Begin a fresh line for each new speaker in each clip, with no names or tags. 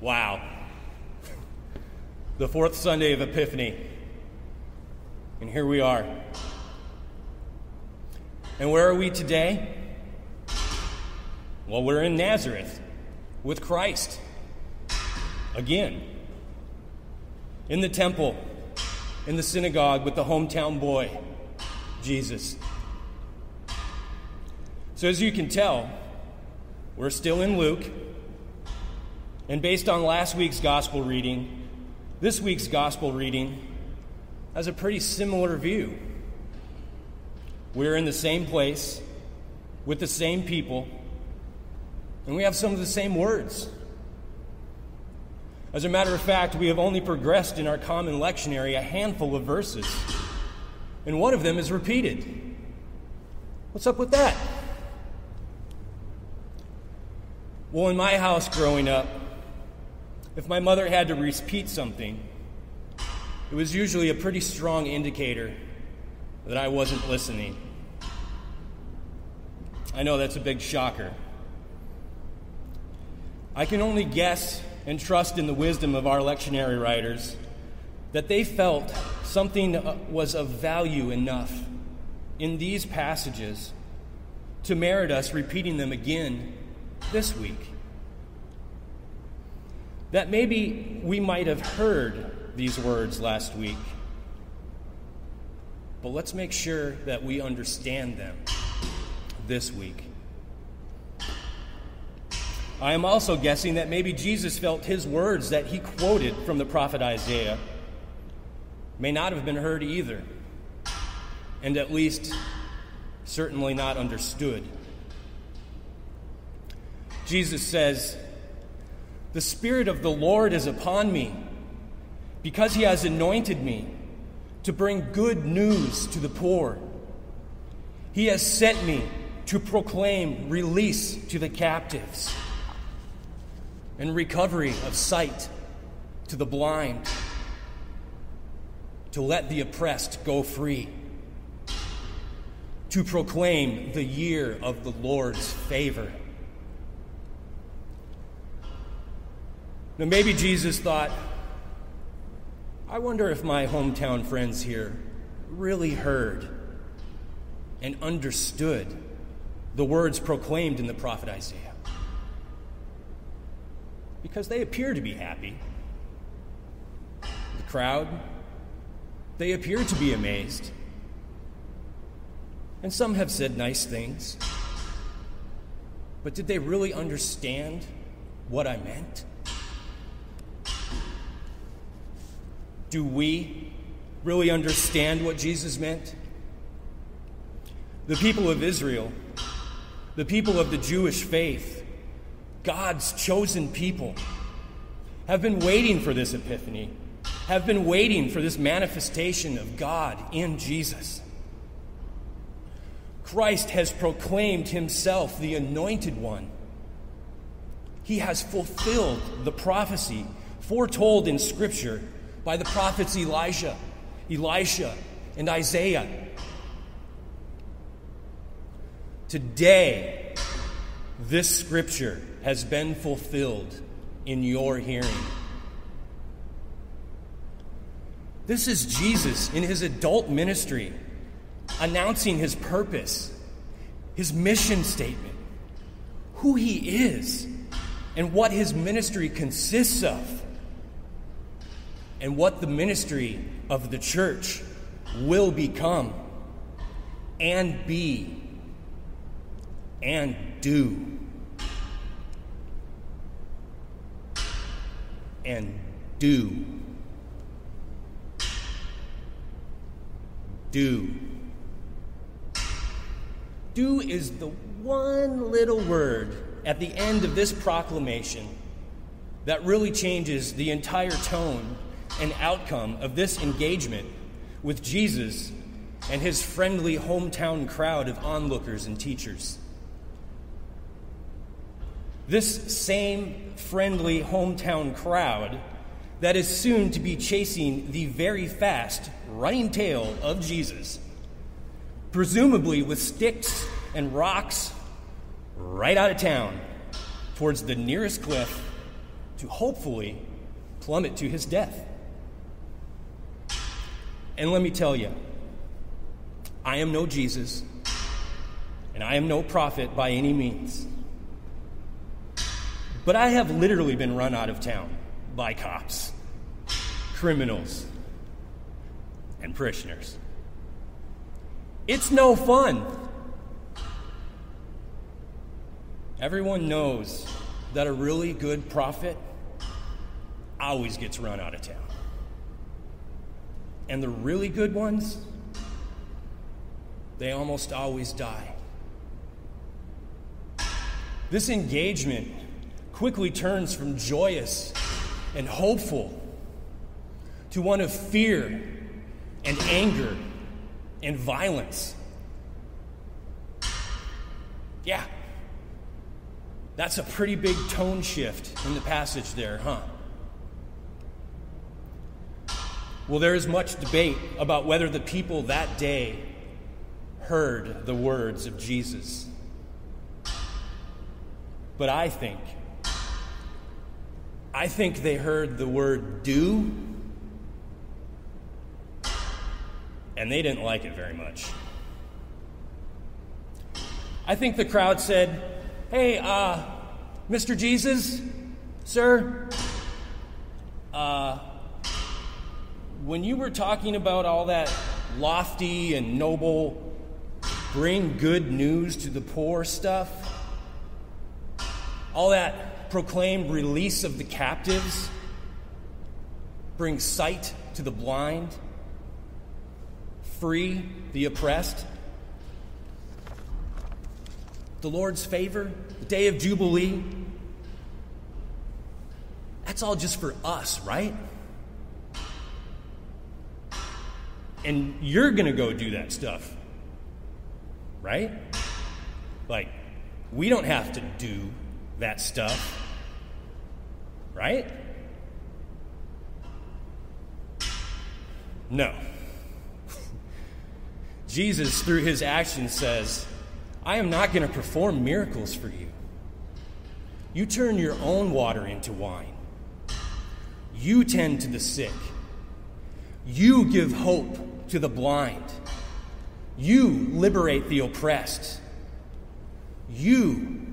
Wow. The fourth Sunday of Epiphany. And here we are. And where are we today? Well, we're in Nazareth with Christ. Again. In the temple, in the synagogue with the hometown boy, Jesus. So, as you can tell, we're still in Luke. And based on last week's gospel reading, this week's gospel reading has a pretty similar view. We're in the same place with the same people, and we have some of the same words. As a matter of fact, we have only progressed in our common lectionary a handful of verses, and one of them is repeated. What's up with that? Well, in my house growing up, if my mother had to repeat something, it was usually a pretty strong indicator that I wasn't listening. I know that's a big shocker. I can only guess and trust in the wisdom of our lectionary writers that they felt something uh, was of value enough in these passages to merit us repeating them again this week that maybe we might have heard these words last week, but let's make sure that we understand them this week. I am also guessing that maybe Jesus felt his words that he quoted from the prophet Isaiah may not have been heard either, and at least certainly not understood. Jesus says, the Spirit of the Lord is upon me, because He has anointed me to bring good news to the poor. He has sent me to proclaim release to the captives and recovery of sight to the blind, to let the oppressed go free, to proclaim the year of the Lord's favor. Now, maybe Jesus thought, I wonder if my hometown friends here really heard and understood the words proclaimed in the prophet Isaiah. Because they appear to be happy. The crowd, they appear to be amazed. And some have said nice things. But did they really understand what I meant? Do we really understand what Jesus meant? The people of Israel, the people of the Jewish faith, God's chosen people, have been waiting for this epiphany, have been waiting for this manifestation of God in Jesus. Christ has proclaimed himself the anointed one. He has fulfilled the prophecy foretold in Scripture by the prophets Elijah, Elisha, and Isaiah. Today, this scripture has been fulfilled in your hearing. This is Jesus in his adult ministry announcing his purpose, his mission statement, who he is, and what his ministry consists of and what the ministry of the church will become and be and do. And do. Do. Do is the one little word at the end of this proclamation that really changes the entire tone and outcome of this engagement with Jesus and his friendly hometown crowd of onlookers and teachers. This same friendly hometown crowd that is soon to be chasing the very fast running tail of Jesus, presumably with sticks and rocks right out of town towards the nearest cliff to hopefully plummet to his death. And let me tell you, I am no Jesus, and I am no prophet by any means. But I have literally been run out of town by cops, criminals, and parishioners. It's no fun. Everyone knows that a really good prophet always gets run out of town. And the really good ones, they almost always die. This engagement quickly turns from joyous and hopeful to one of fear and anger and violence. Yeah, that's a pretty big tone shift in the passage there, huh? Well, there is much debate about whether the people that day heard the words of Jesus. But I think, I think they heard the word do, and they didn't like it very much. I think the crowd said, Hey, uh, Mr. Jesus, sir, uh, when you were talking about all that lofty and noble, bring good news to the poor stuff, all that proclaimed release of the captives, bring sight to the blind, free the oppressed, the Lord's favor, the day of Jubilee. That's all just for us, right? And you're going to go do that stuff, right? Like, we don't have to do that stuff, right? No. Jesus, through his actions, says, I am not going to perform miracles for you. You turn your own water into wine. You tend to the sick. You give hope to the blind. You liberate the oppressed. You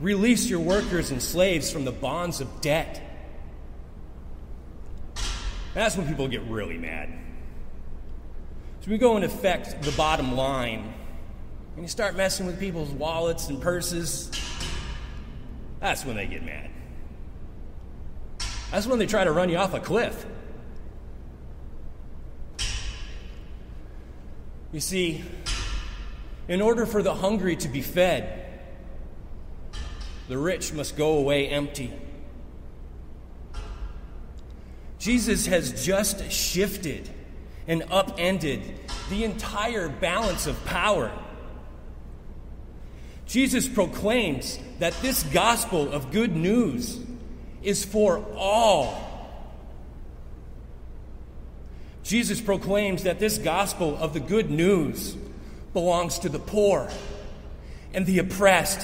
release your workers and slaves from the bonds of debt. That's when people get really mad. So we go and affect the bottom line, and you start messing with people's wallets and purses. That's when they get mad. That's when they try to run you off a cliff. You see, in order for the hungry to be fed, the rich must go away empty. Jesus has just shifted and upended the entire balance of power. Jesus proclaims that this gospel of good news is for all Jesus proclaims that this gospel of the good news belongs to the poor and the oppressed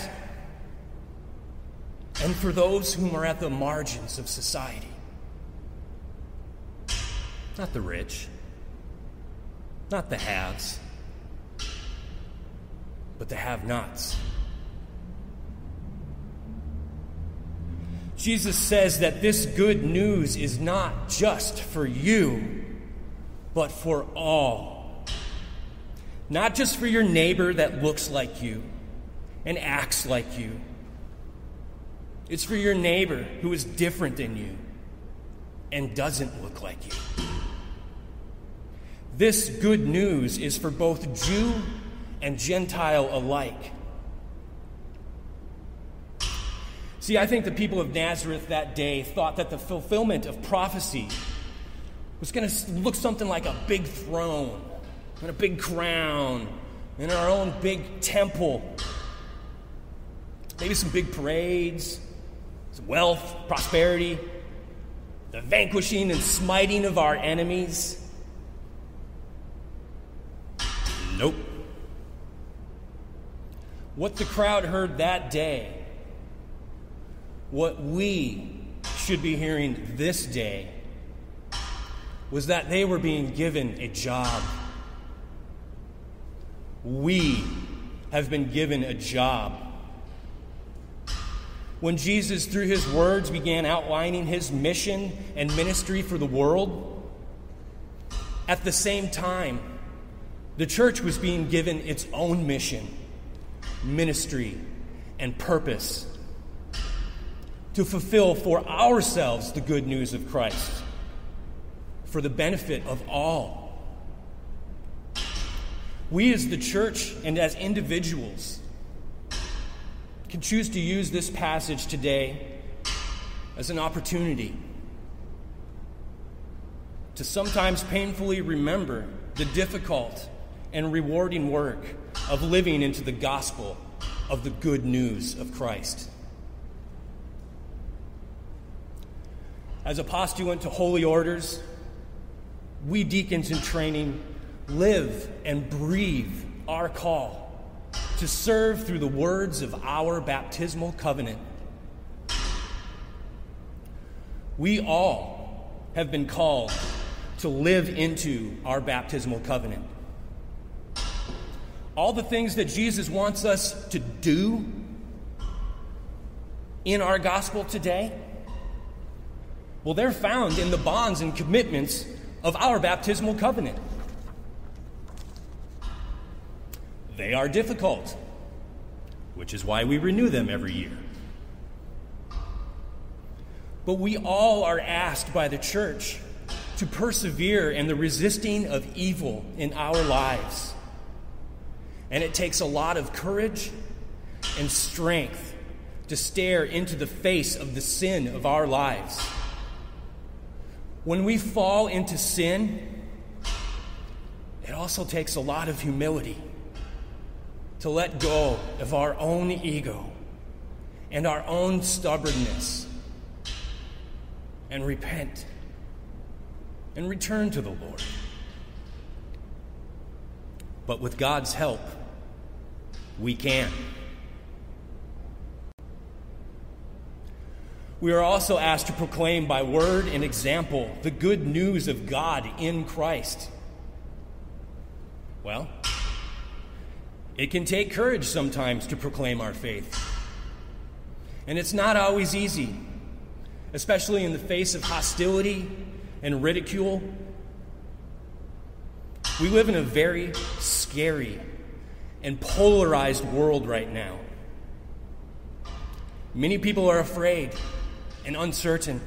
and for those whom are at the margins of society. Not the rich, not the haves, but the have nots. Jesus says that this good news is not just for you but for all. Not just for your neighbor that looks like you and acts like you. It's for your neighbor who is different than you and doesn't look like you. This good news is for both Jew and Gentile alike. See, I think the people of Nazareth that day thought that the fulfillment of prophecy was going to look something like a big throne and a big crown and our own big temple. Maybe some big parades, some wealth, prosperity, the vanquishing and smiting of our enemies. Nope. What the crowd heard that day, what we should be hearing this day was that they were being given a job. We have been given a job. When Jesus, through his words, began outlining his mission and ministry for the world, at the same time, the church was being given its own mission, ministry, and purpose to fulfill for ourselves the good news of Christ for the benefit of all. We, as the church and as individuals, can choose to use this passage today as an opportunity to sometimes painfully remember the difficult and rewarding work of living into the gospel of the good news of Christ. As a postulant to holy orders, we deacons in training live and breathe our call to serve through the words of our baptismal covenant. We all have been called to live into our baptismal covenant. All the things that Jesus wants us to do in our gospel today, well, they're found in the bonds and commitments of our baptismal covenant. They are difficult, which is why we renew them every year. But we all are asked by the church to persevere in the resisting of evil in our lives. And it takes a lot of courage and strength to stare into the face of the sin of our lives. When we fall into sin, it also takes a lot of humility to let go of our own ego and our own stubbornness and repent and return to the Lord. But with God's help, we can. We are also asked to proclaim by word and example the good news of God in Christ. Well, it can take courage sometimes to proclaim our faith. And it's not always easy, especially in the face of hostility and ridicule. We live in a very scary and polarized world right now. Many people are afraid and uncertain,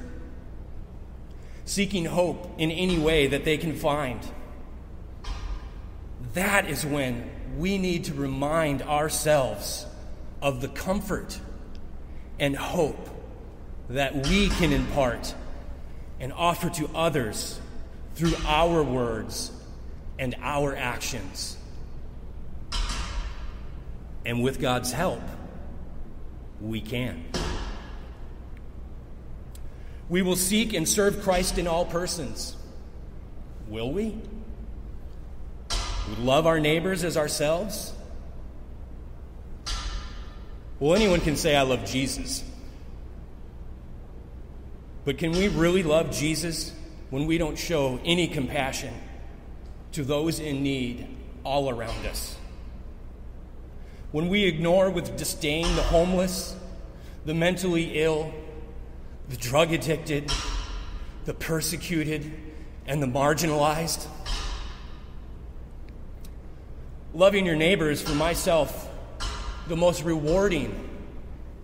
seeking hope in any way that they can find. That is when we need to remind ourselves of the comfort and hope that we can impart and offer to others through our words and our actions. And with God's help, we can. We will seek and serve Christ in all persons. Will we? We love our neighbors as ourselves? Well, anyone can say, I love Jesus. But can we really love Jesus when we don't show any compassion to those in need all around us? When we ignore with disdain the homeless, the mentally ill, the drug addicted, the persecuted, and the marginalized? Loving your neighbor is for myself the most rewarding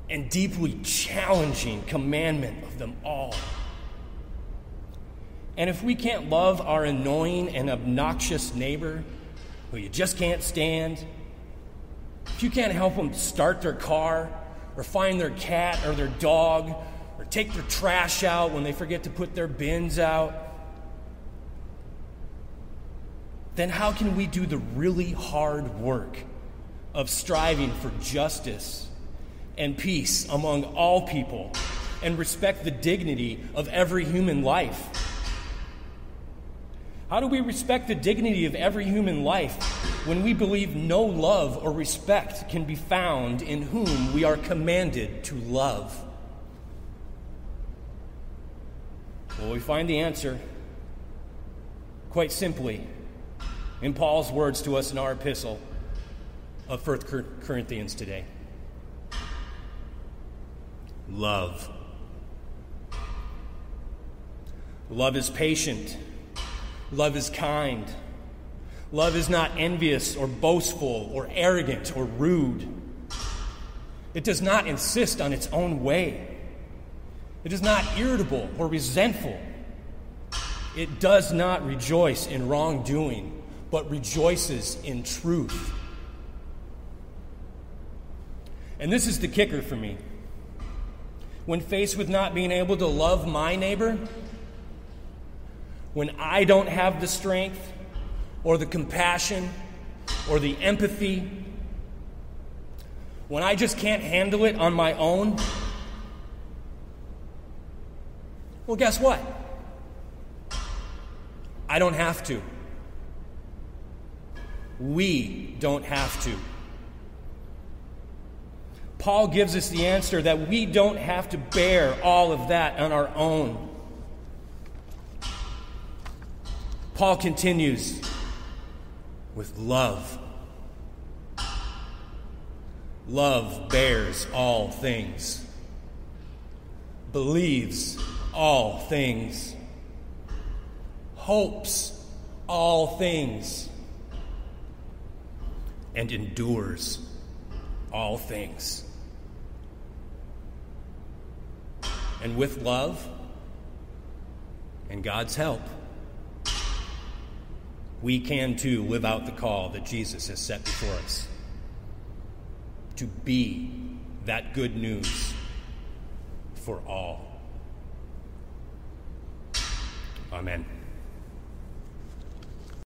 and deeply challenging commandment of them all. And if we can't love our annoying and obnoxious neighbor who you just can't stand, if you can't help them start their car or find their cat or their dog take their trash out when they forget to put their bins out, then how can we do the really hard work of striving for justice and peace among all people and respect the dignity of every human life? How do we respect the dignity of every human life when we believe no love or respect can be found in whom we are commanded to love? Well, we find the answer quite simply in Paul's words to us in our epistle of 1 Corinthians today love. Love is patient. Love is kind. Love is not envious or boastful or arrogant or rude. It does not insist on its own way. It is not irritable or resentful. It does not rejoice in wrongdoing, but rejoices in truth. And this is the kicker for me. When faced with not being able to love my neighbor, when I don't have the strength or the compassion or the empathy, when I just can't handle it on my own, well, guess what? I don't have to. We don't have to. Paul gives us the answer that we don't have to bear all of that on our own. Paul continues with love. Love bears all things, believes all things, hopes all things, and endures all things. And with love and God's help, we can too live out the call that Jesus has set before us to be that good news for all. Amen.